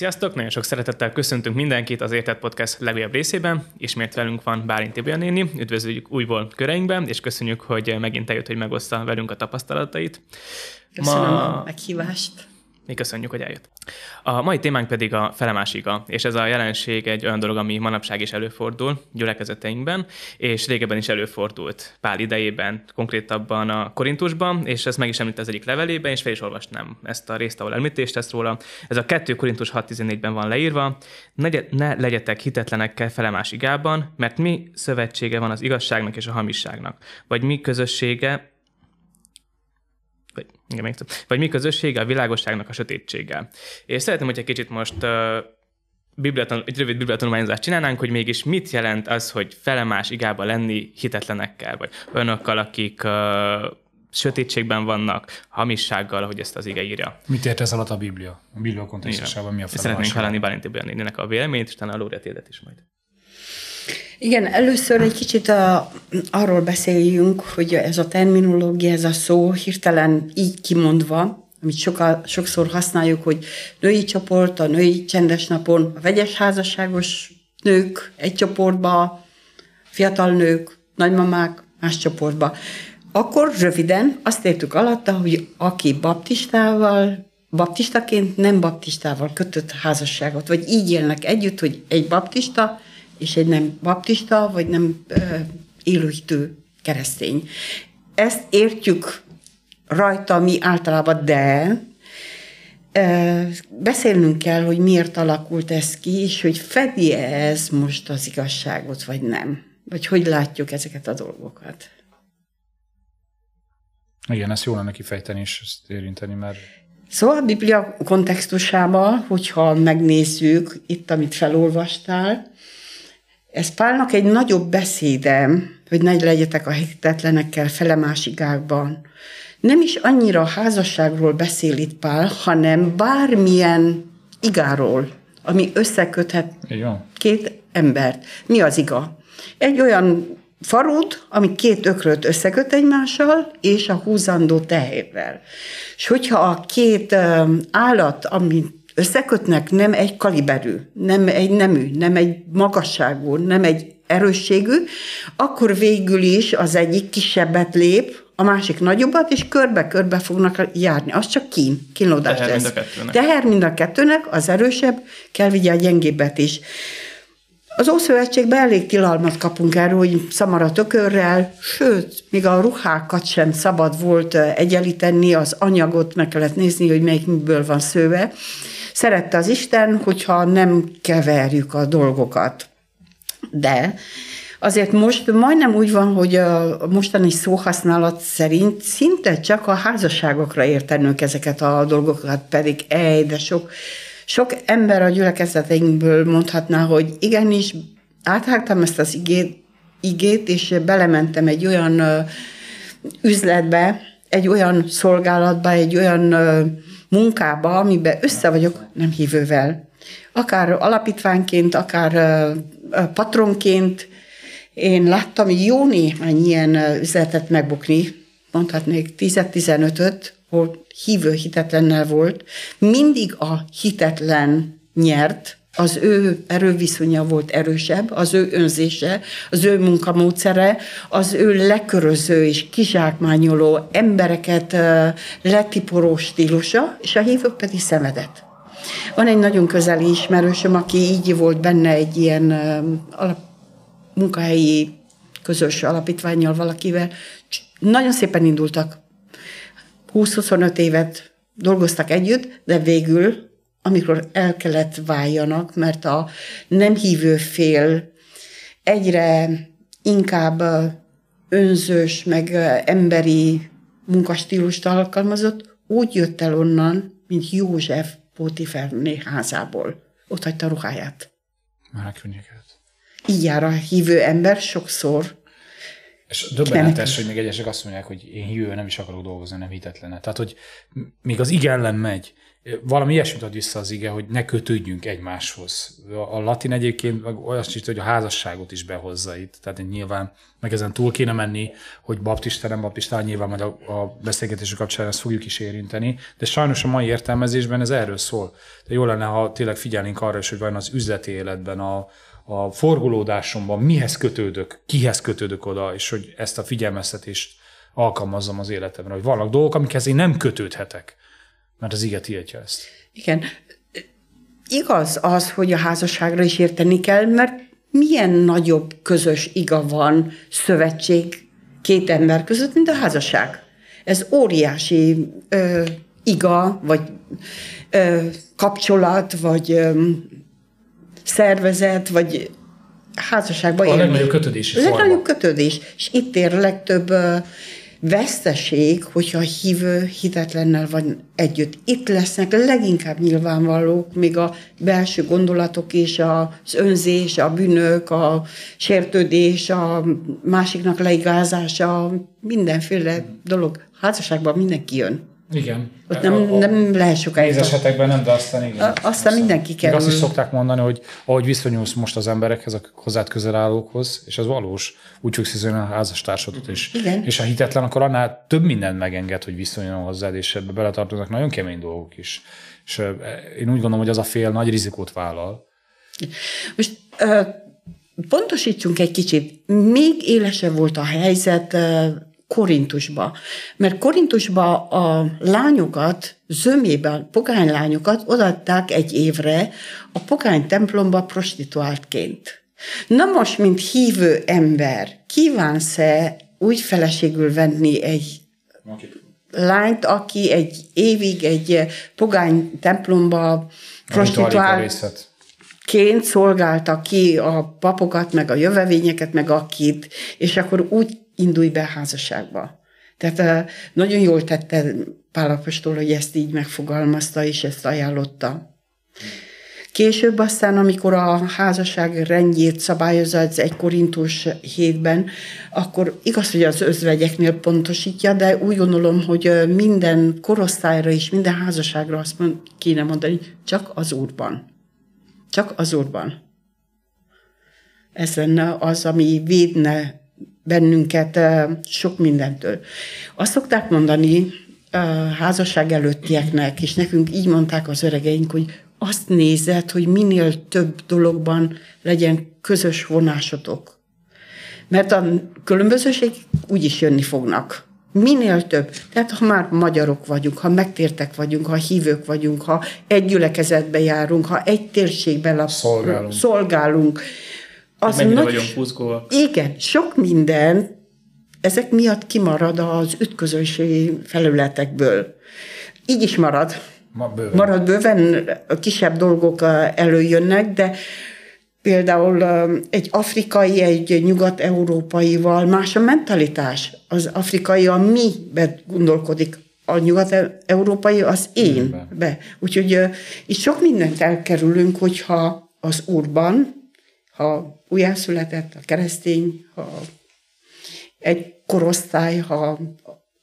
Sziasztok! Nagyon sok szeretettel köszöntünk mindenkit az Értett Podcast legújabb részében. Ismét velünk van Bálint Tibia néni. Üdvözöljük újból köreinkben, és köszönjük, hogy megint eljött, hogy megoszta velünk a tapasztalatait. Köszönöm Ma... a meghívást. Mi köszönjük, hogy eljött. A mai témánk pedig a felemásiga, és ez a jelenség egy olyan dolog, ami manapság is előfordul gyülekezeteinkben, és régebben is előfordult Pál idejében, konkrétabban a Korintusban, és ez meg is említ az egyik levelében, és fel is olvasnám ezt a részt, ahol említést tesz róla. Ez a 2 Korintus 6.14-ben van leírva, ne, ne legyetek hitetlenekkel felemásigában, mert mi szövetsége van az igazságnak és a hamisságnak, vagy mi közössége igen, még vagy mi közössége a világosságnak a sötétséggel. És szeretném, hogy egy kicsit most uh, bibliaton, egy rövid bibliatanulmányozást csinálnánk, hogy mégis mit jelent az, hogy felemás igába lenni hitetlenekkel, vagy olyanokkal, akik uh, sötétségben vannak, hamissággal, ahogy ezt az ige írja. Mit ért ez alatt a Biblia? A Biblia kontextusában mi a felemás? Szeretnénk hallani Bálinti Björnének a véleményt, és utána a Lóriát is majd. Igen, először egy kicsit a, arról beszéljünk, hogy ez a terminológia, ez a szó hirtelen így kimondva, amit soka, sokszor használjuk, hogy női csoport, a női csendes napon, a vegyes házasságos nők egy csoportba, fiatal nők, nagymamák más csoportba. Akkor röviden azt értük alatta, hogy aki baptistával, baptistaként nem baptistával kötött házasságot, vagy így élnek együtt, hogy egy baptista és egy nem baptista, vagy nem élőhitű keresztény. Ezt értjük rajta mi általában, de beszélnünk kell, hogy miért alakult ez ki, és hogy fedi ez most az igazságot, vagy nem. Vagy hogy látjuk ezeket a dolgokat. Igen, ezt jól lenne kifejteni és ezt érinteni, mert... Szóval a Biblia kontextusában, hogyha megnézzük itt, amit felolvastál, ez Pálnak egy nagyobb beszédem, hogy nagy legyetek a hitetlenekkel fele másikákban. Nem is annyira a házasságról beszél itt Pál, hanem bármilyen igáról, ami összeköthet Igen. két embert. Mi az iga? Egy olyan farút, ami két ökröt összeköt egymással, és a húzandó tehérrel. És hogyha a két állat, amit összekötnek nem egy kaliberű, nem egy nemű, nem egy magasságú, nem egy erősségű, akkor végül is az egyik kisebbet lép, a másik nagyobbat, és körbe-körbe fognak járni. Az csak kín, kínlódás Teher lesz. Mind a kettőnek. Teher mind a kettőnek, az erősebb, kell vigye a gyengébbet is. Az Ószövetségben elég tilalmat kapunk erről, hogy szamara tökörrel, sőt, még a ruhákat sem szabad volt egyenlíteni, az anyagot meg kellett nézni, hogy melyik miből van szőve. Szerette az Isten, hogyha nem keverjük a dolgokat. De azért most majdnem úgy van, hogy a mostani szóhasználat szerint szinte csak a házasságokra értenünk ezeket a dolgokat, pedig ej, de sok, sok ember a gyülekezeteinkből mondhatná, hogy igenis, áthágtam ezt az igét, igét, és belementem egy olyan üzletbe, egy olyan szolgálatba, egy olyan munkába, amiben össze vagyok nem hívővel. Akár alapítványként, akár patronként. Én láttam jó néhány ilyen üzletet megbukni, mondhatnék 10-15-öt, hol hívő hitetlennel volt. Mindig a hitetlen nyert, az ő erőviszonya volt erősebb, az ő önzése, az ő munkamódszere, az ő leköröző és kizsákmányoló embereket letiporó stílusa, és a hívők pedig szenvedett. Van egy nagyon közeli ismerősöm, aki így volt benne egy ilyen alap, munkahelyi közös alapítványjal valakivel. Nagyon szépen indultak. 20-25 évet dolgoztak együtt, de végül amikor el kellett váljanak, mert a nem hívő fél egyre inkább önzős, meg emberi munkastílust alkalmazott, úgy jött el onnan, mint József Pótiferné házából. Ott hagyta a ruháját. Már Így jár a hívő ember sokszor. És döbbenetes, hogy még egyesek azt mondják, hogy én hívő nem is akarok dolgozni, nem hitetlen. Tehát, hogy még az ige ellen megy, valami ilyesmit ad vissza az ige, hogy ne kötődjünk egymáshoz. A latin egyébként meg olyasmi, hogy a házasságot is behozza itt. Tehát nyilván meg ezen túl kéne menni, hogy baptista, nem baptista, nyilván majd a, a beszélgetések kapcsán ezt fogjuk is érinteni, de sajnos a mai értelmezésben ez erről szól. De jó lenne, ha tényleg figyelnénk arra is, hogy vajon az üzleti életben, a, a forgolódásomban mihez kötődök, kihez kötődök oda, és hogy ezt a figyelmeztetést alkalmazzam az életemre, hogy vannak dolgok, amikhez én nem kötődhetek, mert az ige tiltja ezt. Igen. Igaz az, hogy a házasságra is érteni kell, mert milyen nagyobb közös iga van szövetség két ember között, mint a házasság. Ez óriási ö, iga, vagy ö, kapcsolat, vagy ö, szervezet, vagy házasságban A legnagyobb kötődési A legnagyobb kötődés. És itt ér legtöbb veszteség, hogyha a hívő hitetlennel van együtt. Itt lesznek leginkább nyilvánvalók, még a belső gondolatok és az önzés, a bűnök, a sértődés, a másiknak leigázása, mindenféle dolog. Házasságban mindenki jön. Igen. Ott nem, nem lehet sokáig. Nézes hetekben nem, de aztán igen. A- aztán mindenki Még kerül. Azt is szokták mondani, hogy ahogy viszonyulsz most az emberekhez, a hozzád közel állókhoz, és az valós, úgy fogsz a házastársadat is. Igen. És ha hitetlen, akkor annál több mindent megenged, hogy viszonyuljon hozzád, és ebbe beletartoznak nagyon kemény dolgok is. És én úgy gondolom, hogy az a fél nagy rizikót vállal. Most pontosítsunk egy kicsit. Még élesebb volt a helyzet Korintusba. Mert Korintusba a lányokat, zömében pogány lányokat odaadták egy évre a pogány templomba prostituáltként. Na most, mint hívő ember, kívánsz-e úgy feleségül venni egy lányt, aki egy évig egy pogány templomba prostituált ként szolgálta ki a papokat, meg a jövevényeket, meg akit, és akkor úgy indulj be házasságba. Tehát eh, nagyon jól tette Pál Apostol, hogy ezt így megfogalmazta, és ezt ajánlotta. Később aztán, amikor a házasság rendjét szabályozza az egy Korintus hétben, akkor igaz, hogy az özvegyeknél pontosítja, de úgy gondolom, hogy minden korosztályra és minden házasságra azt mond, kéne mondani, csak az Úrban. Csak az Úrban. Ez lenne az, ami védne bennünket sok mindentől. Azt szokták mondani házasság előttieknek, és nekünk így mondták az öregeink, hogy azt nézed, hogy minél több dologban legyen közös vonásotok. Mert a különbözőség úgy is jönni fognak. Minél több. Tehát ha már magyarok vagyunk, ha megtértek vagyunk, ha hívők vagyunk, ha egy gyülekezetbe járunk, ha egy térségben Szolgálunk. szolgálunk az Mennyire nagy- vagyunk buzgóak. igen, sok minden ezek miatt kimarad az ütközőségi felületekből. Így is marad. Ma bőven. Marad bőven, kisebb dolgok előjönnek, de például egy afrikai, egy nyugat-európaival más a mentalitás. Az afrikai a mibe gondolkodik, a nyugat-európai az én be. Úgyhogy itt sok mindent elkerülünk, hogyha az úrban, ha újjászületett, a keresztény, ha egy korosztály, ha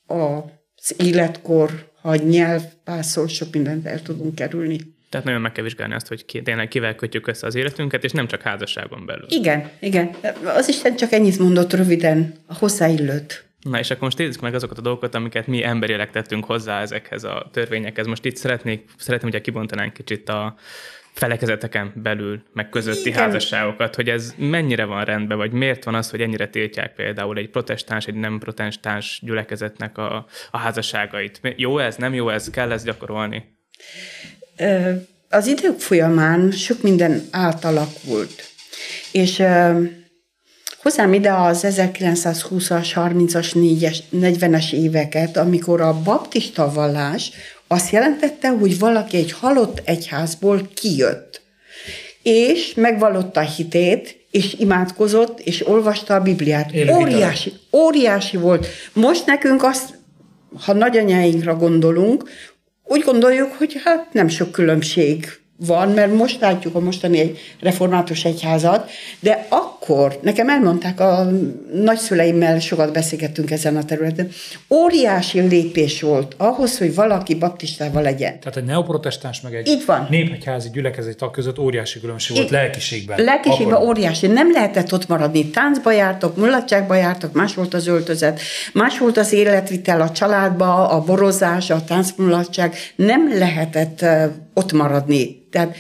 az életkor, ha a nyelv pászol, sok mindent el tudunk kerülni. Tehát nagyon meg kell vizsgálni azt, hogy ki, tényleg kivel kötjük össze az életünket, és nem csak házasságon belül. Igen, igen. Az Isten csak ennyit mondott röviden, a hozzáillőt. Na és akkor most nézzük meg azokat a dolgokat, amiket mi emberileg tettünk hozzá ezekhez a törvényekhez. Most itt szeretnék, szeretném, hogyha kibontanánk kicsit a felekezeteken belül, meg közötti Igen. Házasságokat, hogy ez mennyire van rendben, vagy miért van az, hogy ennyire tiltják például egy protestáns, egy nem protestáns gyülekezetnek a, a házasságait. Jó ez, nem jó ez, kell ezt gyakorolni? Az idők folyamán sok minden átalakult. És hozzám ide az 1920-as, 30-as, 4-es, 40-es éveket, amikor a baptista vallás azt jelentette, hogy valaki egy halott egyházból kijött. És megvallotta a hitét, és imádkozott, és olvasta a Bibliát. Élő. Óriási, óriási volt. Most nekünk azt, ha nagyanyáinkra gondolunk, úgy gondoljuk, hogy hát nem sok különbség van, mert most látjuk a mostani egy református egyházat, de akkor, nekem elmondták, a nagyszüleimmel sokat beszélgettünk ezen a területen, óriási lépés volt ahhoz, hogy valaki baptistával legyen. Tehát egy neoprotestáns meg egy Így van. néphegyházi gyülekezeti tag között óriási különbség volt Így- lelkiségben. Lelkiségben Akkor- óriási. Nem lehetett ott maradni. Táncba jártok, mulatságba jártok, más volt az öltözet, más volt az életvitel a családba, a borozás, a táncmulatság. Nem lehetett ott maradni. Tehát,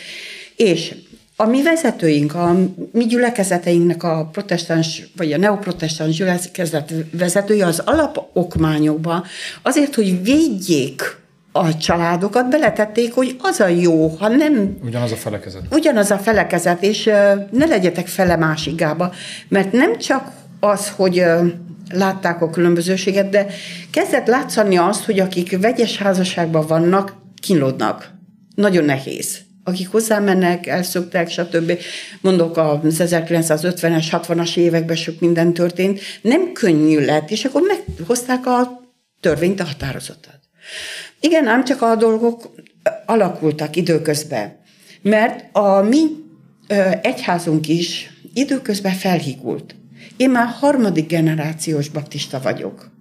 és a mi vezetőink, a mi gyülekezeteinknek a protestáns, vagy a neoprotestáns gyülekezet vezetője az alapokmányokba azért, hogy védjék a családokat, beletették, hogy az a jó, ha nem Ugyanaz a felekezet. ugyanaz a felekezet, és ne legyetek fele másikába, mert nem csak az, hogy látták a különbözőséget, de kezdett látszani azt, hogy akik vegyes házasságban vannak, kínlódnak. Nagyon nehéz. Akik hozzámennek, elszokták, stb. Mondok, az 1950-es, 60-as években sok minden történt. Nem könnyű lett, és akkor meghozták a törvényt, a határozatot. Igen, ám csak a dolgok alakultak időközben. Mert a mi ö, egyházunk is időközben felhígult. Én már harmadik generációs baptista vagyok.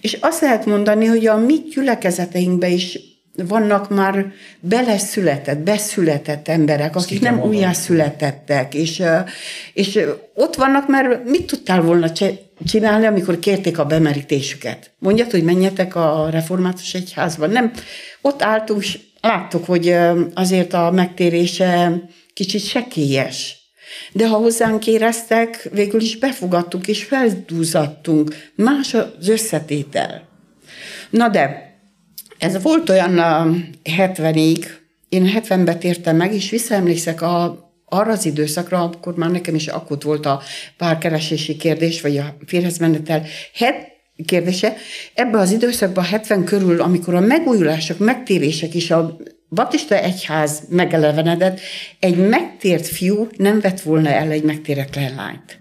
És azt lehet mondani, hogy a mi gyülekezeteinkben is vannak már beleszületett, beszületett emberek, akik nem újjászületettek, és, és ott vannak, mert mit tudtál volna csinálni, amikor kérték a bemerítésüket? Mondjad, hogy menjetek a református egyházba. Nem, ott álltunk, és láttuk, hogy azért a megtérése kicsit sekélyes. De ha hozzánk éreztek, végül is befogadtuk és feldúzadtunk. Más az összetétel. Na de, ez volt olyan a 70-ig, én 70-ben tértem meg, és visszaemlékszek a, arra az időszakra, akkor már nekem is akut volt a párkeresési kérdés, vagy a férhezmenetel het, kérdése. Ebben az időszakban 70 körül, amikor a megújulások, megtérések is a baptista egyház megelevenedett, egy megtért fiú nem vett volna el egy megtéretlen lányt.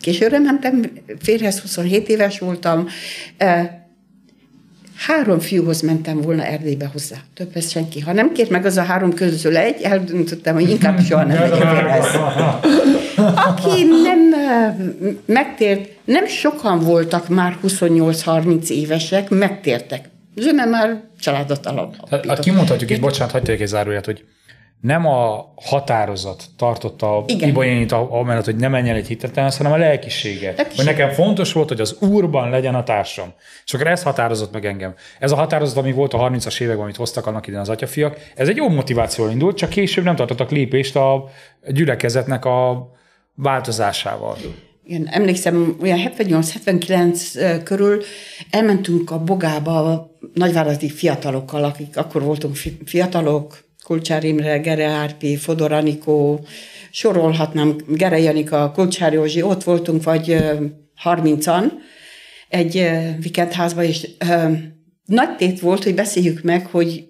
Későre mentem, férhez 27 éves voltam, eh, három fiúhoz mentem volna Erdélybe hozzá. Többet senki. Ha nem kért meg az a három közül egy, eldöntöttem, hogy inkább soha nem megyek férhez. Aki nem eh, megtért, nem sokan voltak már 28-30 évesek, megtértek. Zöme már családot alapított. hát kimondhatjuk itt, bocsánat, hagyj tegyek egy záróját, hogy nem a határozat tartotta Igen. Ibolyénit amellett, hogy ne menjen egy hitetlen, hanem a lelkisége. Lelkiség. Hogy nekem fontos volt, hogy az úrban legyen a társam. És akkor ez határozott meg engem. Ez a határozat, ami volt a 30-as években, amit hoztak annak idején az atyafiak, ez egy jó motiváció indult, csak később nem tartottak lépést a gyülekezetnek a változásával. Igen, emlékszem, olyan 78-79 körül elmentünk a Bogába a nagyváradi fiatalokkal, akik akkor voltunk fi- fiatalok, Kulcsár Imre, Gere Árpi, Fodor Anikó, sorolhatnám, Gere Janika, Kulcsár Józsi, ott voltunk, vagy ö, 30-an egy ö, vikendházban, és nagy tét volt, hogy beszéljük meg, hogy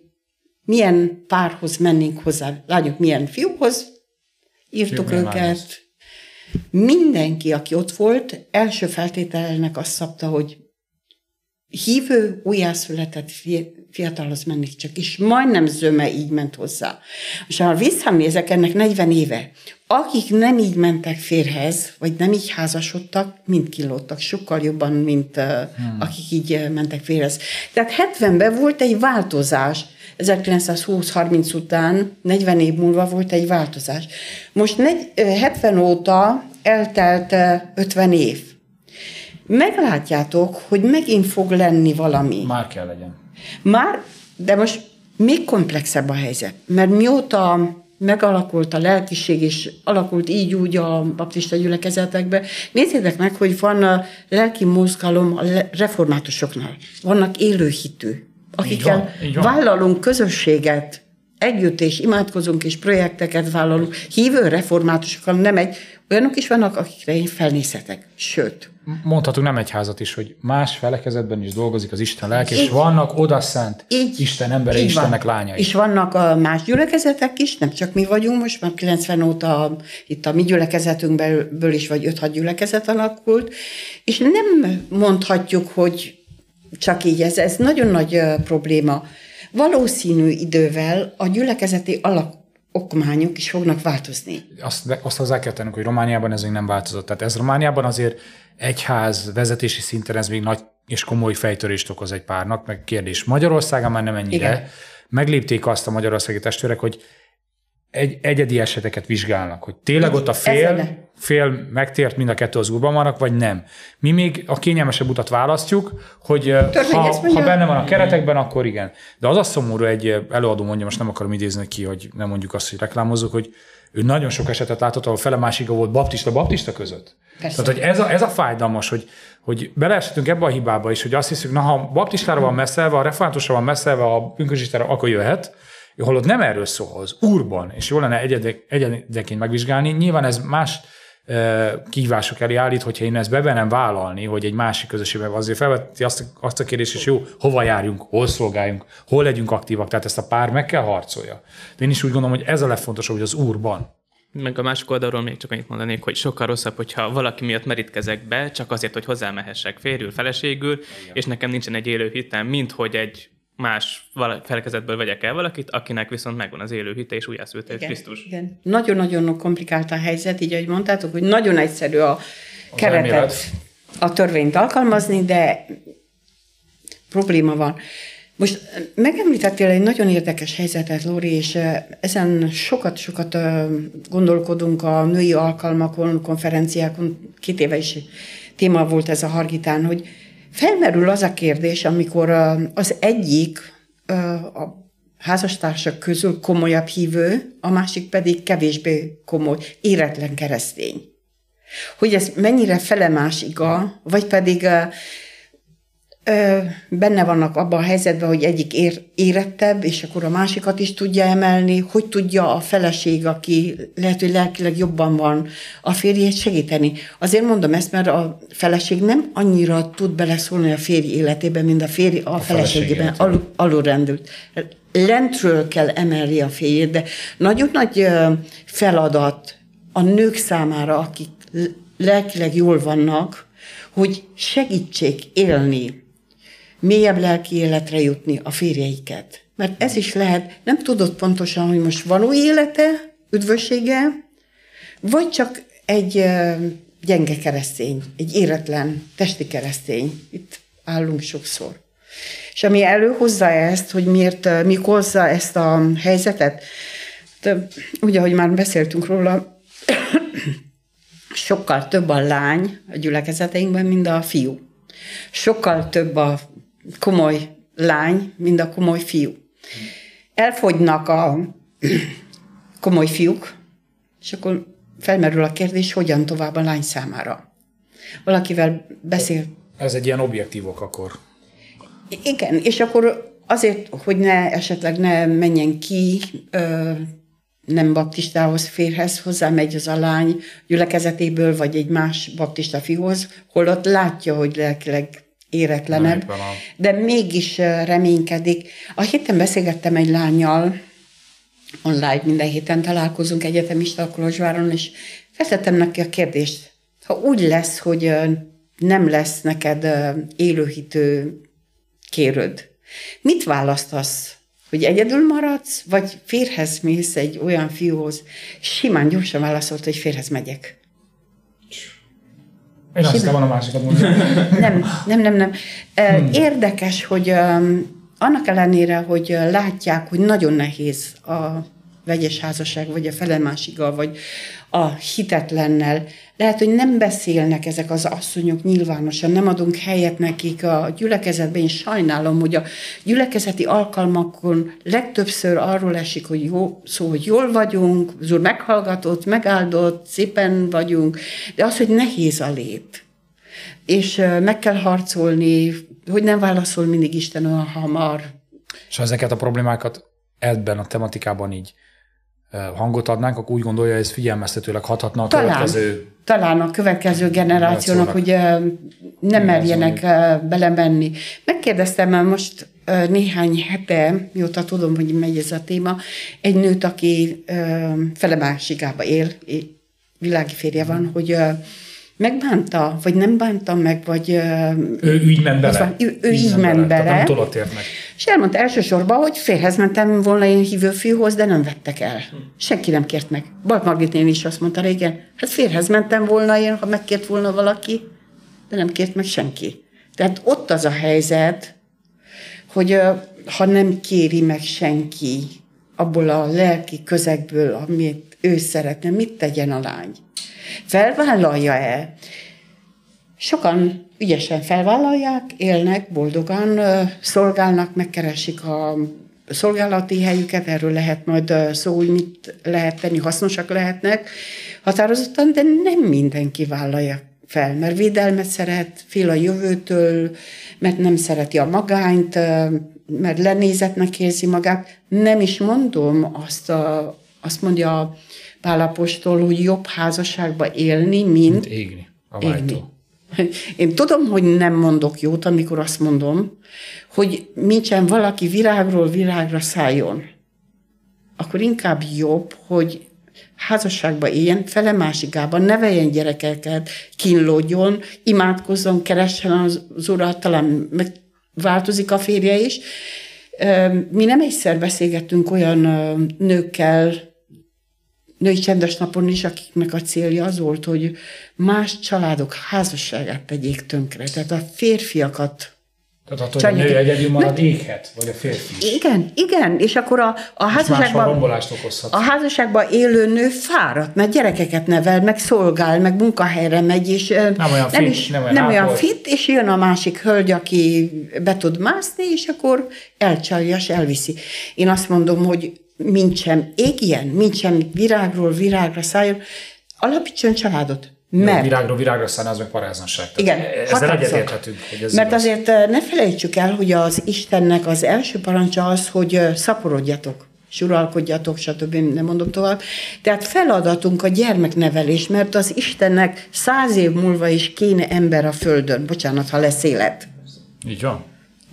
milyen párhoz mennénk hozzá, lányok milyen fiúkhoz, írtuk milyen őket, mindenki, aki ott volt, első feltételnek azt szabta, hogy hívő, újjászületett fi- fiatalhoz mennék csak, és majdnem zöme így ment hozzá. És ha visszanézek, ennek 40 éve, akik nem így mentek férhez, vagy nem így házasodtak, mind kilódtak, sokkal jobban, mint hmm. akik így mentek férhez. Tehát 70-ben volt egy változás, 1920-30 után, 40 év múlva volt egy változás. Most negy, ö, 70 óta eltelt ö, 50 év. Meglátjátok, hogy megint fog lenni valami. Már kell legyen. Már, de most még komplexebb a helyzet, mert mióta megalakult a lelkiség, és alakult így úgy a baptista gyülekezetekben, nézzétek meg, hogy van a lelki mozgalom a reformátusoknál. Vannak élőhitű, akikkel van, így van. vállalunk közösséget, együtt és imádkozunk, és projekteket vállalunk. Hívő reformátusokkal nem egy, olyanok is vannak, akikre én felnézhetek. Sőt, Mondhatunk nem egy házat is, hogy más felekezetben is dolgozik az Isten lelke, és vannak odaszánt Így, Isten embere, így Istennek van. lányai. És vannak a más gyülekezetek is, nem csak mi vagyunk, most már 90 óta itt a mi gyülekezetünkből is vagy 5-6 gyülekezet alakult, és nem mondhatjuk, hogy csak így ez, ez nagyon nagy probléma. Valószínű idővel a gyülekezeti alak, okmányok is fognak változni. Azt, azt hozzá kell tennünk, hogy Romániában ez még nem változott. Tehát ez Romániában azért egyház vezetési szinten ez még nagy és komoly fejtörést okoz egy párnak, meg kérdés. Magyarországon már nem ennyire. Igen. Meglépték azt a magyarországi testvérek, hogy egy, egyedi eseteket vizsgálnak, hogy tényleg ott a fél, fél megtért mind a kettő az úrban vannak, vagy nem. Mi még a kényelmesebb utat választjuk, hogy ha, ha benne van a keretekben, akkor igen. De az a szomorú, egy előadó mondja, most nem akarom idézni ki, hogy nem mondjuk azt, hogy reklámozzuk, hogy ő nagyon sok esetet látott, ahol fele másiga volt baptista-baptista között. Persze. Tehát, hogy ez a, ez a fájdalmas, hogy, hogy beleeshetünk ebbe a hibába is, hogy azt hiszük, na ha baptistára van messzelve, a reformátusra van messzelve, a pünkösdistára, akkor jöhet, holott nem erről szól, az úrban, és jó lenne egyedeként megvizsgálni. Nyilván ez más kihívások elé állít, hogyha én ezt bevenem vállalni, hogy egy másik közösségben azért felveti azt, azt a kérdést, és jó, hova járjunk, hol szolgáljunk, hol legyünk aktívak, tehát ezt a pár meg kell harcolja. De én is úgy gondolom, hogy ez a legfontosabb, hogy az úrban. Meg a másik oldalról még csak annyit mondanék, hogy sokkal rosszabb, hogyha valaki miatt merítkezek be, csak azért, hogy hozzámehessek férjül, feleségül, Igen. és nekem nincsen egy élő hitem, mint hogy egy más felekezetből vegyek el valakit, akinek viszont megvan az élő hite és újjászült egy Krisztus. Igen. Nagyon-nagyon komplikált a helyzet, így ahogy mondtátok, hogy nagyon egyszerű a keretet, a törvényt alkalmazni, de probléma van. Most megemlítettél egy nagyon érdekes helyzetet, Lóri, és ezen sokat-sokat gondolkodunk a női alkalmakon, konferenciákon, két éve is téma volt ez a Hargitán, hogy Felmerül az a kérdés, amikor az egyik a házastársak közül komolyabb hívő, a másik pedig kevésbé komoly, éretlen keresztény. Hogy ez mennyire felemás iga, vagy pedig benne vannak abban a helyzetben, hogy egyik ér, érettebb, és akkor a másikat is tudja emelni, hogy tudja a feleség, aki lehet, hogy lelkileg jobban van, a férjét segíteni. Azért mondom ezt, mert a feleség nem annyira tud beleszólni a férj életében, mint a férj a, a feleségében al, alulrendült. Lentről kell emelni a férjét, de nagyon nagy feladat a nők számára, akik lelkileg jól vannak, hogy segítsék élni mélyebb lelki életre jutni a férjeiket. Mert ez is lehet, nem tudod pontosan, hogy most való élete, üdvössége, vagy csak egy gyenge keresztény, egy éretlen testi keresztény. Itt állunk sokszor. És ami előhozza ezt, hogy miért, mi hozza ezt a helyzetet, de, ugye, ahogy már beszéltünk róla, sokkal több a lány a gyülekezeteinkben, mint a fiú. Sokkal több a komoly lány, mint a komoly fiú. Elfogynak a komoly fiúk, és akkor felmerül a kérdés, hogyan tovább a lány számára. Valakivel beszél. Ez egy ilyen objektívok akkor. Igen, és akkor azért, hogy ne esetleg ne menjen ki, ö, nem baptistához férhez, hozzá megy az a lány gyülekezetéből, vagy egy más baptista fiúhoz, holott látja, hogy lelkileg éretlenebb, de mégis reménykedik. A héten beszélgettem egy lányjal, online minden héten találkozunk egyetemista a Kolozsváron, és feltettem neki a kérdést, ha úgy lesz, hogy nem lesz neked élőhitő kérőd, mit választasz? Hogy egyedül maradsz, vagy férhez mész egy olyan fiúhoz? Simán gyorsan válaszolt, hogy férhez megyek. Én azt hittem, a másikat mondani. nem, nem, nem, nem. Hmm. Érdekes, hogy annak ellenére, hogy látják, hogy nagyon nehéz a vegyes házasság, vagy a felemásiggal, vagy a hitetlennel. Lehet, hogy nem beszélnek ezek az asszonyok nyilvánosan, nem adunk helyet nekik a gyülekezetben. Én sajnálom, hogy a gyülekezeti alkalmakon legtöbbször arról esik, hogy jó, szó, hogy jól vagyunk, az úr meghallgatott, megáldott, szépen vagyunk, de az, hogy nehéz a lét. És meg kell harcolni, hogy nem válaszol mindig Isten olyan hamar. És ezeket a problémákat ebben a tematikában így hangot adnánk, akkor úgy gondolja, hogy ez figyelmeztetőleg hathatna a talán, következő... Talán a következő generációnak, hogy nem merjenek belemenni. Megkérdeztem most néhány hete, mióta tudom, hogy megy ez a téma, egy nőt, aki felemásigába él, világi férje van, hogy megbánta, vagy nem bánta meg, vagy... Ő így ment bele. Van, ő, ő így, így ment bele. bele. nem meg. És elmondta elsősorban, hogy férhez mentem volna én hívő fiúhoz, de nem vettek el. Senki nem kért meg. Balt Margit néni is azt mondta régen, hát férhez mentem volna én, ha megkért volna valaki, de nem kért meg senki. Tehát ott az a helyzet, hogy ha nem kéri meg senki abból a lelki közegből, amit ő szeretne, mit tegyen a lány? Felvállalja-e? Sokan ügyesen felvállalják, élnek, boldogan szolgálnak, megkeresik a szolgálati helyüket, erről lehet majd szó, hogy mit lehet tenni, hasznosak lehetnek határozottan, de nem mindenki vállalja fel, mert védelmet szeret, fél a jövőtől, mert nem szereti a magányt, mert lenézetnek érzi magát. Nem is mondom azt, a, azt mondja Pálapostól, hogy jobb házasságba élni, mint Mint égni a Égni. Én tudom, hogy nem mondok jót, amikor azt mondom, hogy nincsen valaki virágról virágra szálljon. Akkor inkább jobb, hogy házasságba éljen, fele másikában, neveljen gyerekeket, kínlódjon, imádkozzon, keressen az, urat, talán megváltozik a férje is. Mi nem egyszer beszélgettünk olyan nőkkel, női csendes napon is, akiknek a célja az volt, hogy más családok házasságát tegyék tönkre. Tehát a férfiakat Tehát attól, hogy a nő egyedül marad, éghet, vagy a férfi. igen, igen, és akkor a, a házasságban, a házasságban élő nő fáradt, mert gyerekeket nevel, meg szolgál, meg munkahelyre megy, és Nem olyan nem, fit, is, nem olyan nem olyan fit, és jön a másik hölgy, aki be tud mászni, és akkor elcsalja, és elviszi. Én azt mondom, hogy mint sem égjen, mint sem virágról virágra szálljon, alapítson családot. Mert... Mert Virágról virágra szállni, az meg paráznosság. igen, Tehát ezzel egyetérthetünk, ez Mert igaz. azért eh, ne felejtsük el, hogy az Istennek az első parancsa az, hogy eh, szaporodjatok, és uralkodjatok, stb. nem mondom tovább. Tehát feladatunk a gyermeknevelés, mert az Istennek száz év múlva is kéne ember a földön. Bocsánat, ha lesz élet. Így van.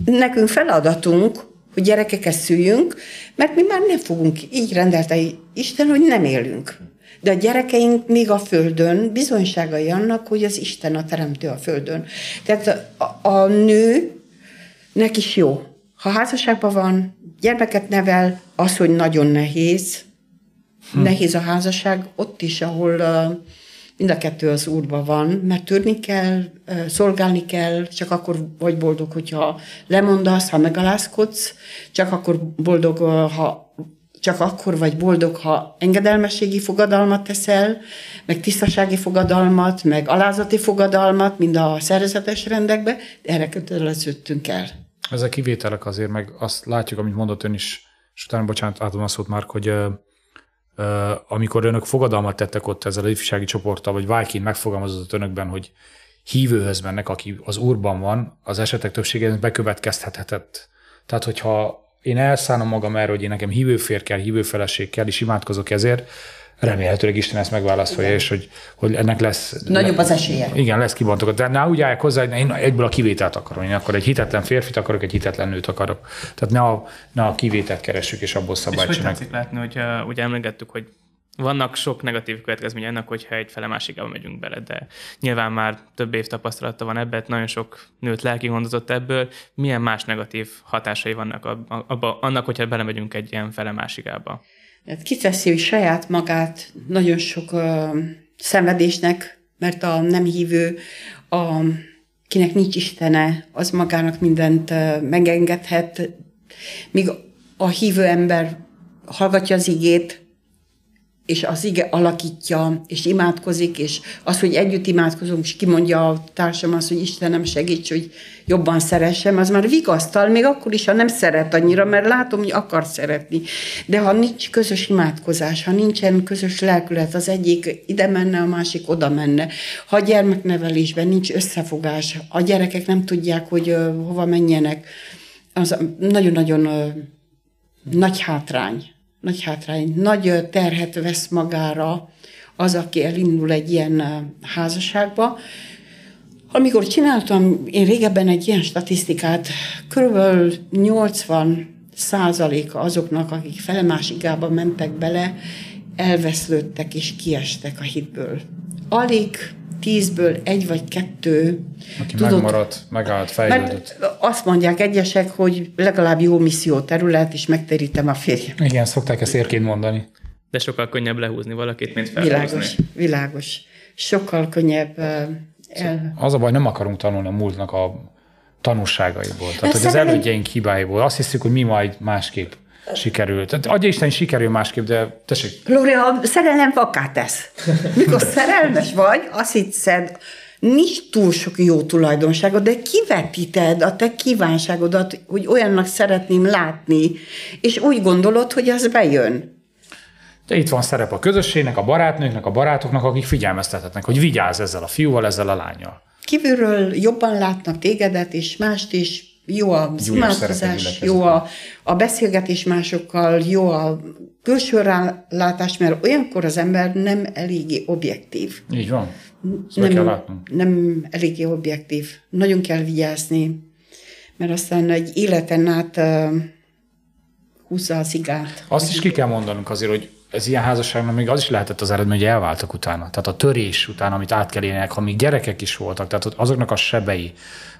Nekünk feladatunk, hogy gyerekeket szüljünk, mert mi már nem fogunk, így rendelte Isten, hogy nem élünk. De a gyerekeink még a Földön bizonyságai annak, hogy az Isten a teremtő a Földön. Tehát a, a nő neki is jó. Ha házasságban van, gyermeket nevel, az, hogy nagyon nehéz, hm. nehéz a házasság, ott is, ahol uh, mind a kettő az úrban van, mert törni kell, szolgálni kell, csak akkor vagy boldog, hogyha lemondasz, ha megalázkodsz, csak akkor boldog, ha csak akkor vagy boldog, ha engedelmességi fogadalmat teszel, meg tisztasági fogadalmat, meg alázati fogadalmat, mind a szerzetes rendekbe, de erre köteleződtünk el. Ezek kivételek azért, meg azt látjuk, amit mondott ön is, és utána, bocsánat, átadom a szót, Márk, hogy amikor önök fogadalmat tettek ott ezzel az ifjúsági csoporttal, vagy Vájkin megfogalmazott önökben, hogy hívőhöz mennek, aki az úrban van, az esetek többségében bekövetkezhetett. Tehát, hogyha én elszállom magam erre, hogy én nekem hívőfér kell, hívőfeleség kell, és imádkozok ezért, remélhetőleg Isten ezt megválaszolja, és hogy, hogy ennek lesz... Nagyobb az esélye. Igen, lesz kibontogat. De ne úgy állják hozzá, hogy én egyből a kivételt akarom. Én akkor egy hitetlen férfit akarok, egy hitetlen nőt akarok. Tehát ne a, ne a kivételt keressük, és abból És szabályt hogy csináljuk. tetszik látni, hogy uh, ugye emlegettük, hogy vannak sok negatív következménye ennek, hogyha egy fele másikába megyünk bele, de nyilván már több év tapasztalata van ebben, nagyon sok nőt lelki gondozott ebből. Milyen más negatív hatásai vannak abba, abba, annak, hogyha belemegyünk egy ilyen fele másikába? Tehát kiteszi saját magát nagyon sok ö, szenvedésnek, mert a nem hívő, a, kinek nincs Istene, az magának mindent ö, megengedhet, míg a hívő ember hallgatja az igét, és az ige alakítja, és imádkozik, és az, hogy együtt imádkozunk, és kimondja a társam azt, hogy Istenem segíts, hogy jobban szeressem, az már vigasztal, még akkor is, ha nem szeret annyira, mert látom, hogy akar szeretni. De ha nincs közös imádkozás, ha nincsen közös lelkület, az egyik ide menne, a másik oda menne, ha a gyermeknevelésben nincs összefogás, a gyerekek nem tudják, hogy hova menjenek, az nagyon-nagyon nagy hátrány. Nagy hátrány. Nagy terhet vesz magára az, aki elindul egy ilyen házasságba. Amikor csináltam én régebben egy ilyen statisztikát, körülbelül 80 százaléka azoknak, akik felemásigába mentek bele, elveszlődtek és kiestek a hitből. Alig tízből egy vagy kettő Aki tudod, megmaradt, megállt, fejlődött. Mert azt mondják egyesek, hogy legalább jó misszió terület, és megterítem a férjem. Igen, szokták ezt érként mondani. De sokkal könnyebb lehúzni valakit, mint felhúzni. Világos, világos. Sokkal könnyebb el... Az a baj, nem akarunk tanulni a múltnak a tanulságaiból. Tehát, hogy az elődjeink hibáiból. Azt hiszük, hogy mi majd másképp sikerült. Adja Isten, sikerül másképp, de tessék. Glória, a szerelem vakát tesz. Mikor szerelmes vagy, azt hiszed, nincs túl sok jó tulajdonságod, de kivetíted a te kívánságodat, hogy olyannak szeretném látni, és úgy gondolod, hogy az bejön. De itt van szerep a közösségnek, a barátnőknek, a barátoknak, akik figyelmeztethetnek, hogy vigyázz ezzel a fiúval, ezzel a lányjal. Kívülről jobban látnak tégedet, és mást is, jó a imádkozás, jó a, a beszélgetés másokkal, jó a külső rálátás, mert olyankor az ember nem eléggé objektív. Így van. nem, kell látnunk. nem eléggé objektív. Nagyon kell vigyázni, mert aztán egy életen át uh, húzza a szigát. Azt is ki kell mondanunk azért, hogy ez ilyen házasságnak még az is lehetett az eredmény, hogy elváltak utána. Tehát a törés után, amit át kell élnek, ha még gyerekek is voltak, tehát azoknak a sebei,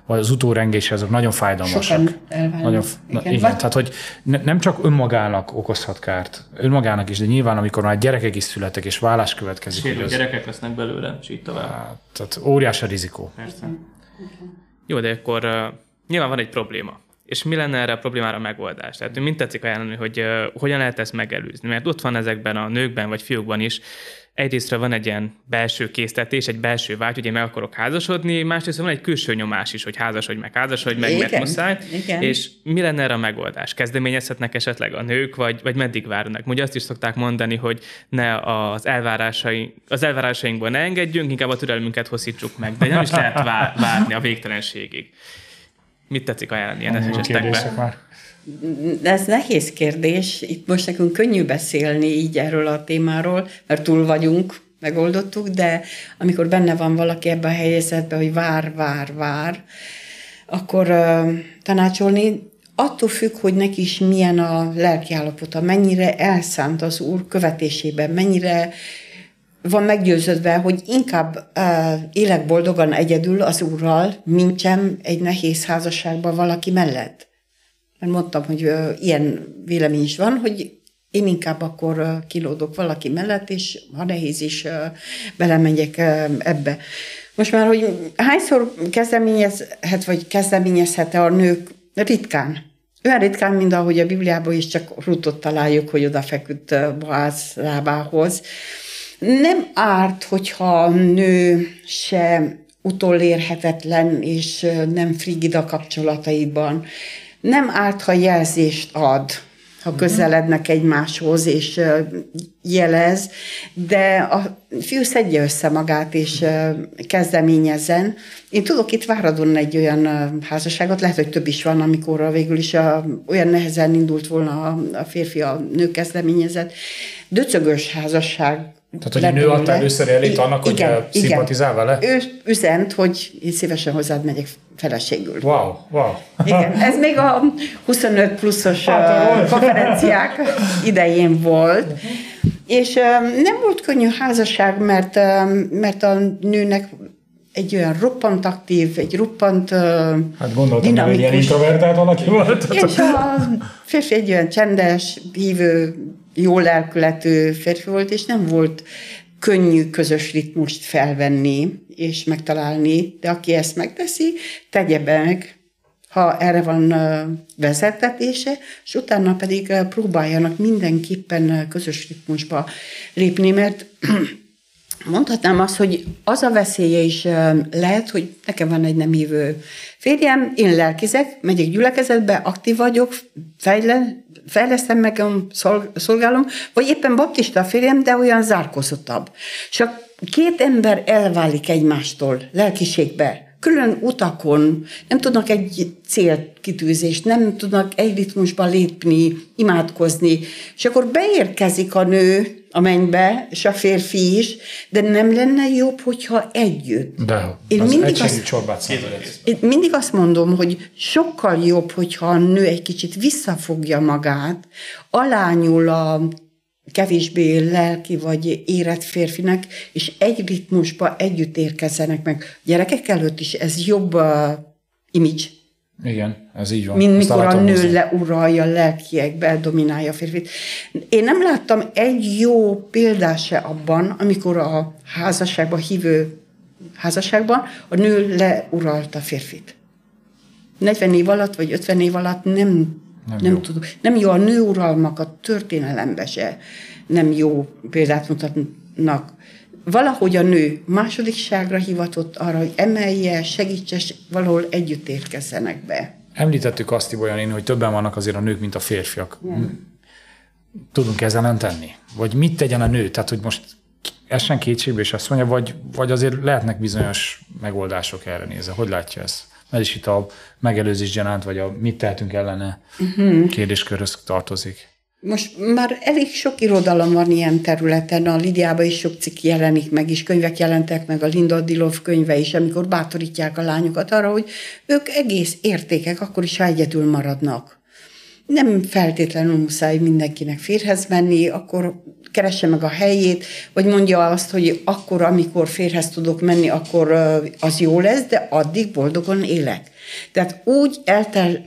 vagy az utórengés, azok nagyon fájdalmasak. Sokan Nagyon, igen, igen vagy... tehát hogy ne, nem csak önmagának okozhat kárt, önmagának is, de nyilván, amikor már gyerekek is születtek, és vállás következik. Sérül, az... gyerekek lesznek belőle, és így tovább. Hát, tehát óriási a rizikó. Persze. Jó, de akkor uh, nyilván van egy probléma. És mi lenne erre a problémára a megoldás? Tehát mint tetszik ajánlani, hogy uh, hogyan lehet ezt megelőzni? Mert ott van ezekben a nőkben vagy fiúkban is, egyrésztről van egy ilyen belső késztetés, egy belső vágy, hogy én meg akarok házasodni, másrészt van egy külső nyomás is, hogy házasodj meg, házasodj meg, mert muszáj. Igen. És mi lenne erre a megoldás? Kezdeményezhetnek esetleg a nők, vagy, vagy meddig várnak? Ugye azt is szokták mondani, hogy ne az, elvárásai, az elvárásainkból ne engedjünk, inkább a türelmünket hosszítsuk meg, de nem is lehet várni a végtelenségig. Mit tetszik ajánlani ilyen esetekben? Ez nehéz kérdés. Itt most nekünk könnyű beszélni így erről a témáról, mert túl vagyunk, megoldottuk, de amikor benne van valaki ebben a helyzetben, hogy vár, vár, vár, akkor uh, tanácsolni, attól függ, hogy neki is milyen a lelkiállapota, mennyire elszánt az Úr követésében, mennyire van meggyőződve, hogy inkább uh, élek boldogan egyedül az Úrral, mint sem egy nehéz házasságban valaki mellett. Mert mondtam, hogy uh, ilyen vélemény is van, hogy én inkább akkor uh, kilódok valaki mellett, és ha nehéz is, uh, belemegyek uh, ebbe. Most már, hogy hányszor kezdeményezhet, vagy kezdeményezhet a nők ritkán. Olyan ritkán, mint ahogy a Bibliában is csak Rutot találjuk, hogy odafeküdt Boáz lábához. Nem árt, hogyha a nő se utolérhetetlen és nem frigid a kapcsolataiban. Nem árt, ha jelzést ad, ha mhm. közelednek egymáshoz, és jelez, de a fiú szedje össze magát, és kezdeményezzen. Én tudok itt Váradon egy olyan házasságot, lehet, hogy több is van, amikor végül is a, olyan nehezen indult volna a, a férfi a nő kezdeményezett. Döcögös házasság tehát, hogy a nő adta először elét annak, igen, hogy igen. szimpatizál vele? Ő üzent, hogy én szívesen hozzád megyek feleségül. Wow, wow. Igen, ez még a 25 pluszos hát, konferenciák idején volt. És nem volt könnyű házasság, mert, mert a nőnek egy olyan roppant aktív, egy roppant Hát gondoltam, hogy egy ilyen introvertált valaki volt. És a férfi egy olyan csendes, hívő, jó lelkületű férfi volt, és nem volt könnyű közös ritmust felvenni és megtalálni, de aki ezt megteszi, tegye meg, ha erre van vezetetése, és utána pedig próbáljanak mindenképpen közös ritmusba lépni, mert mondhatnám azt, hogy az a veszélye is lehet, hogy nekem van egy nem hívő férjem, én lelkizek, megyek gyülekezetbe, aktív vagyok, fejle, fejlesztem meg, szolgálom, vagy éppen baptista férjem, de olyan zárkózottabb. Csak két ember elválik egymástól lelkiségbe, külön utakon, nem tudnak egy célkitűzést, nem tudnak egy ritmusban lépni, imádkozni, és akkor beérkezik a nő a mennybe, és a férfi is, de nem lenne jobb, hogyha együtt. De, én az mindig azt, én mindig azt mondom, hogy sokkal jobb, hogyha a nő egy kicsit visszafogja magát, alányul a kevésbé lelki vagy érett férfinek, és egy ritmusba együtt érkezzenek meg. A gyerekek előtt is ez jobb uh, image, Igen, ez így van. mint mikor a nő hozzá. leuralja a lelkiekbe, dominálja a férfit. Én nem láttam egy jó példát se abban, amikor a házasságban hívő házasságban a nő leuralta a férfit. 40 év alatt, vagy 50 év alatt nem, nem, Nem nem jó. tudom. Nem jó a nőuralmak a történelembe se nem jó példát mutatnak. Valahogy a nő másodikságra hivatott arra, hogy emelje, segítse, valahol együtt érkezzenek be. Említettük azt, Ibolyan én, hogy többen vannak azért a nők, mint a férfiak. Tudunk ezzel nem tenni? Vagy mit tegyen a nő? Tehát, hogy most essen kétségbe, és azt mondja, vagy, vagy azért lehetnek bizonyos megoldások erre nézve. Hogy látja ezt? Ez is itt a megelőzés gyanánt, vagy a mit tehetünk ellene uh-huh. kérdéskörhöz tartozik. Most már elég sok irodalom van ilyen területen, a Lidiában is sok cikk jelenik meg, és könyvek jelentek meg, a Linda Dilov könyve is, amikor bátorítják a lányokat arra, hogy ők egész értékek, akkor is, ha egyedül maradnak. Nem feltétlenül muszáj mindenkinek férhez menni, akkor keresse meg a helyét, vagy mondja azt, hogy akkor, amikor férhez tudok menni, akkor az jó lesz, de addig boldogan élek. Tehát úgy eltel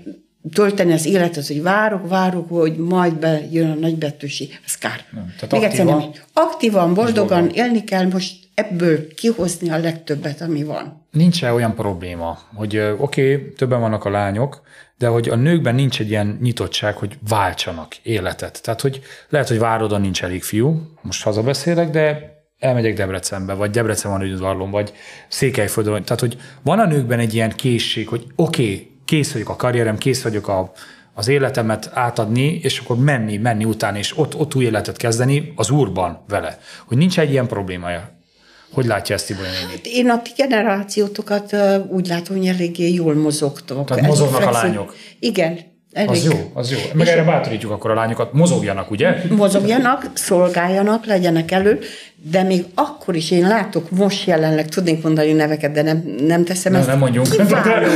tölteni az életet, hogy várok, várok, hogy majd bejön a nagybetűsi, az kár. tehát Még egyszer aktívan- nem. Aktívan, boldogan boldogan. élni kell, most ebből kihozni a legtöbbet, ami van. Nincs -e olyan probléma, hogy oké, okay, többen vannak a lányok, de hogy a nőkben nincs egy ilyen nyitottság, hogy váltsanak életet. Tehát, hogy lehet, hogy Várodon nincs elég fiú, most hazabeszélek, de elmegyek Debrecenbe, vagy Debrecen van üdvallom, vagy Székelyföldön. Tehát, hogy van a nőkben egy ilyen készség, hogy oké, okay, kész vagyok a karrierem, kész vagyok a, az életemet átadni, és akkor menni, menni utána, és ott, ott új életet kezdeni az úrban vele. Hogy nincs egy ilyen problémája. Hogy látja ezt Ibolya néni? Én a ti generációtokat úgy látom, hogy eléggé jól mozogtok. Tehát mozognak a lányok. Igen. Elég. Az jó, az jó. Meg erre bátorítjuk akkor a lányokat, mozogjanak, ugye? mozogjanak, szolgáljanak, legyenek elő, de még akkor is én látok most jelenleg, tudnék mondani neveket, de nem, nem teszem Nem, ezt. nem mondjunk. Kiváló,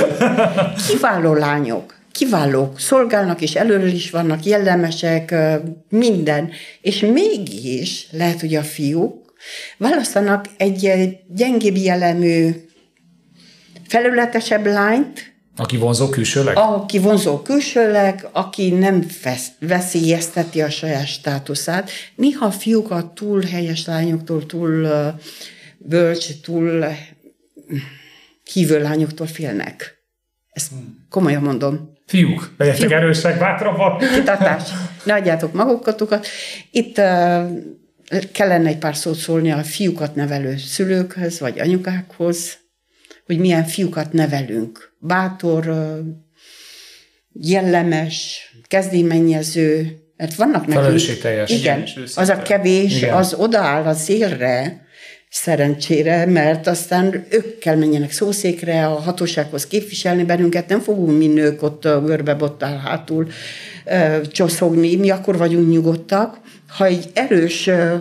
kiváló lányok, kiválók, szolgálnak és előről is vannak, jellemesek, minden. És mégis lehet, hogy a fiúk választanak egy gyengébb jellemű, felületesebb lányt, Aki vonzó külsőleg? aki vonzó külsőleg, aki nem vesz, veszélyezteti a saját státuszát. Néha a fiúk a túl helyes lányoktól, túl bölcs, túl hívő lányoktól félnek. Ezt komolyan mondom. Fiúk, legyetek Fiúk. erősek, bátrabbak. Kitartás. Ne adjátok magukat. Itt uh, kellene egy pár szót szólni a fiúkat nevelő szülőkhöz, vagy anyukákhoz, hogy milyen fiúkat nevelünk. Bátor, jellemes, kezdeményező, mert vannak nekünk... Felelősségteljes. Igen, az a kevés, Igen. az odaáll az élre, szerencsére, mert aztán ők kell menjenek szószékre, a hatósághoz képviselni bennünket, nem fogunk mi nők ott görbebottál hátul ö, csoszogni, mi akkor vagyunk nyugodtak. Ha egy erős ö,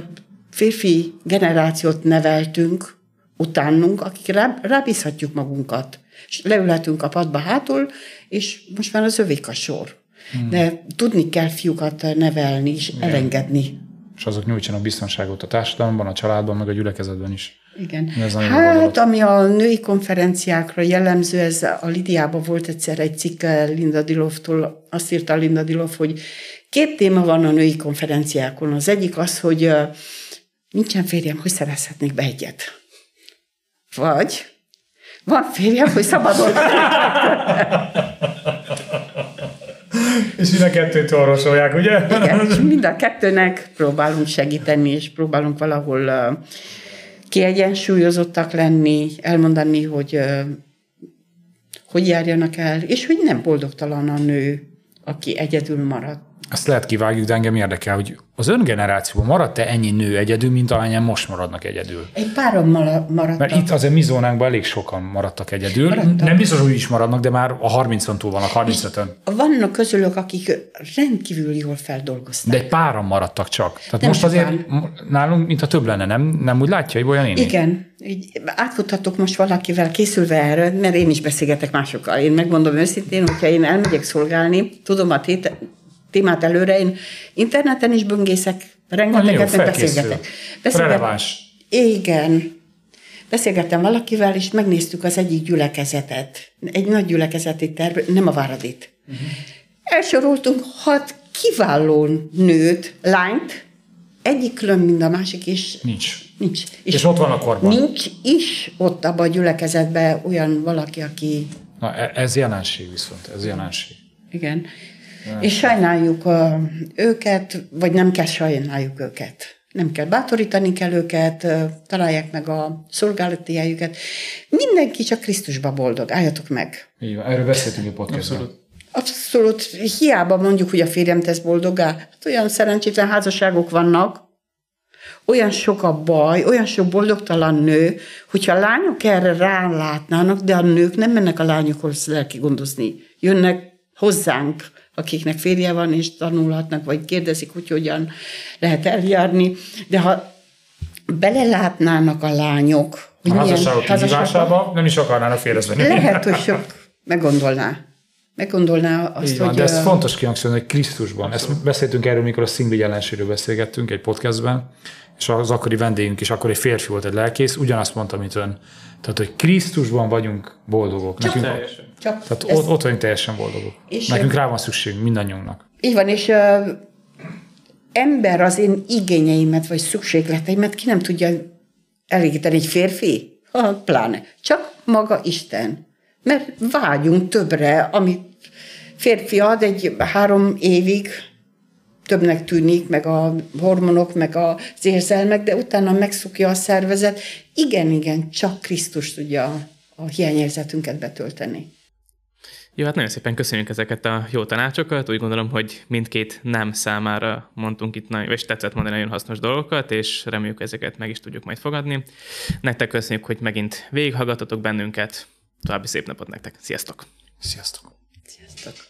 férfi generációt neveltünk utánunk, akik rá, rábízhatjuk magunkat, és leülhetünk a padba hátul, és most már az övék a sor. Hmm. De tudni kell fiúkat nevelni és elengedni. És azok nyújtsanak biztonságot a társadalomban, a családban, meg a gyülekezetben is. Igen. Ez hát, ami a női konferenciákra jellemző, ez a Lidiában volt egyszer egy cikk Linda Dilovtól, azt írta Linda Dilov, hogy két téma van a női konferenciákon. Az egyik az, hogy nincsen férjem, hogy szerezhetnék be egyet. Vagy van férjem, hogy szabadon. És mind a kettőt orvosolják, ugye? Igen, és mind a kettőnek próbálunk segíteni, és próbálunk valahol uh, kiegyensúlyozottak lenni, elmondani, hogy uh, hogy járjanak el, és hogy nem boldogtalan a nő, aki egyedül marad. Azt lehet kivágjuk, de engem érdekel, hogy az ön generációban maradt-e ennyi nő egyedül, mint ahányan most maradnak egyedül? Egy párom maradtak. Mert itt azért mi zónánkban elég sokan maradtak egyedül. Maradtak. Nem biztos, hogy is maradnak, de már a 30-on túl vannak, 35-ön. Vannak közülük, akik rendkívül jól feldolgozták. De egy páran maradtak csak. Tehát Nem most azért sokan. m- nálunk, mint a több lenne, nem? Nem úgy látja, hogy olyan én? Igen, így átfuthatok most valakivel készülve erre, mert én is beszélgetek másokkal. Én megmondom őszintén, hogyha én elmegyek szolgálni, tudom a tét, témát előre. Én interneten is böngészek, rengeteget, meg beszélgetek. Releváns. Igen. Beszélgettem valakivel, és megnéztük az egyik gyülekezetet. Egy nagy gyülekezeti terv, nem a Váradit. Uh-huh. Elsoroltunk hat kiváló nőt, lányt, egyik külön, mint a másik is. Nincs. Nincs. És, és ott van a korban. Nincs is ott abban a gyülekezetben olyan valaki, aki... Na, e- ez jelenség viszont, ez jelenség. Igen. És sajnáljuk a, őket, vagy nem kell sajnáljuk őket. Nem kell bátorítani kell őket, találják meg a szolgálati helyüket. Mindenki csak Krisztusba boldog. Álljatok meg. Így van, erről beszéltünk a podcastban. Abszolút. Abszolút. Hiába mondjuk, hogy a férjem tesz boldogá. Hát olyan szerencsétlen házasságok vannak, olyan sok a baj, olyan sok boldogtalan nő, hogyha a lányok erre rálátnának, de a nők nem mennek a lányokhoz lelki gondozni. Jönnek hozzánk, akiknek férje van, és tanulhatnak, vagy kérdezik, hogy hogyan lehet eljárni. De ha belelátnának a lányok, hogy a házasságok kihívásába nem is akarnának férjezni. Lehet, hogy sok meggondolná. Meggondolná azt, van, hogy... De ez fontos kihangsúlyozni, hogy Krisztusban. Ezt beszéltünk erről, mikor a szingli jelenségről beszélgettünk egy podcastben, és az akkori vendégünk is, akkor egy férfi volt, egy lelkész, ugyanazt mondta, mint ön. Tehát, hogy Krisztusban vagyunk boldogok. Csak Nekünk, teljesen. Csak tehát ez, ott, ott vagyunk teljesen boldogok. És Nekünk rá van szükségünk, mindannyiunknak. Így van, és ö, ember az én igényeimet, vagy szükségleteimet ki nem tudja elégíteni egy férfi? Ha, pláne. Csak maga Isten. Mert vágyunk többre, amit férfi ad egy három évig, többnek tűnik, meg a hormonok, meg az érzelmek, de utána megszokja a szervezet. Igen, igen, csak Krisztus tudja a hiányérzetünket betölteni. Jó, hát nagyon szépen köszönjük ezeket a jó tanácsokat. Úgy gondolom, hogy mindkét nem számára mondtunk itt, nagyon, és tetszett mondani nagyon hasznos dolgokat, és reméljük ezeket meg is tudjuk majd fogadni. Nektek köszönjük, hogy megint végighallgatotok bennünket. További szép napot nektek. Sziasztok! Sziasztok! Sziasztok!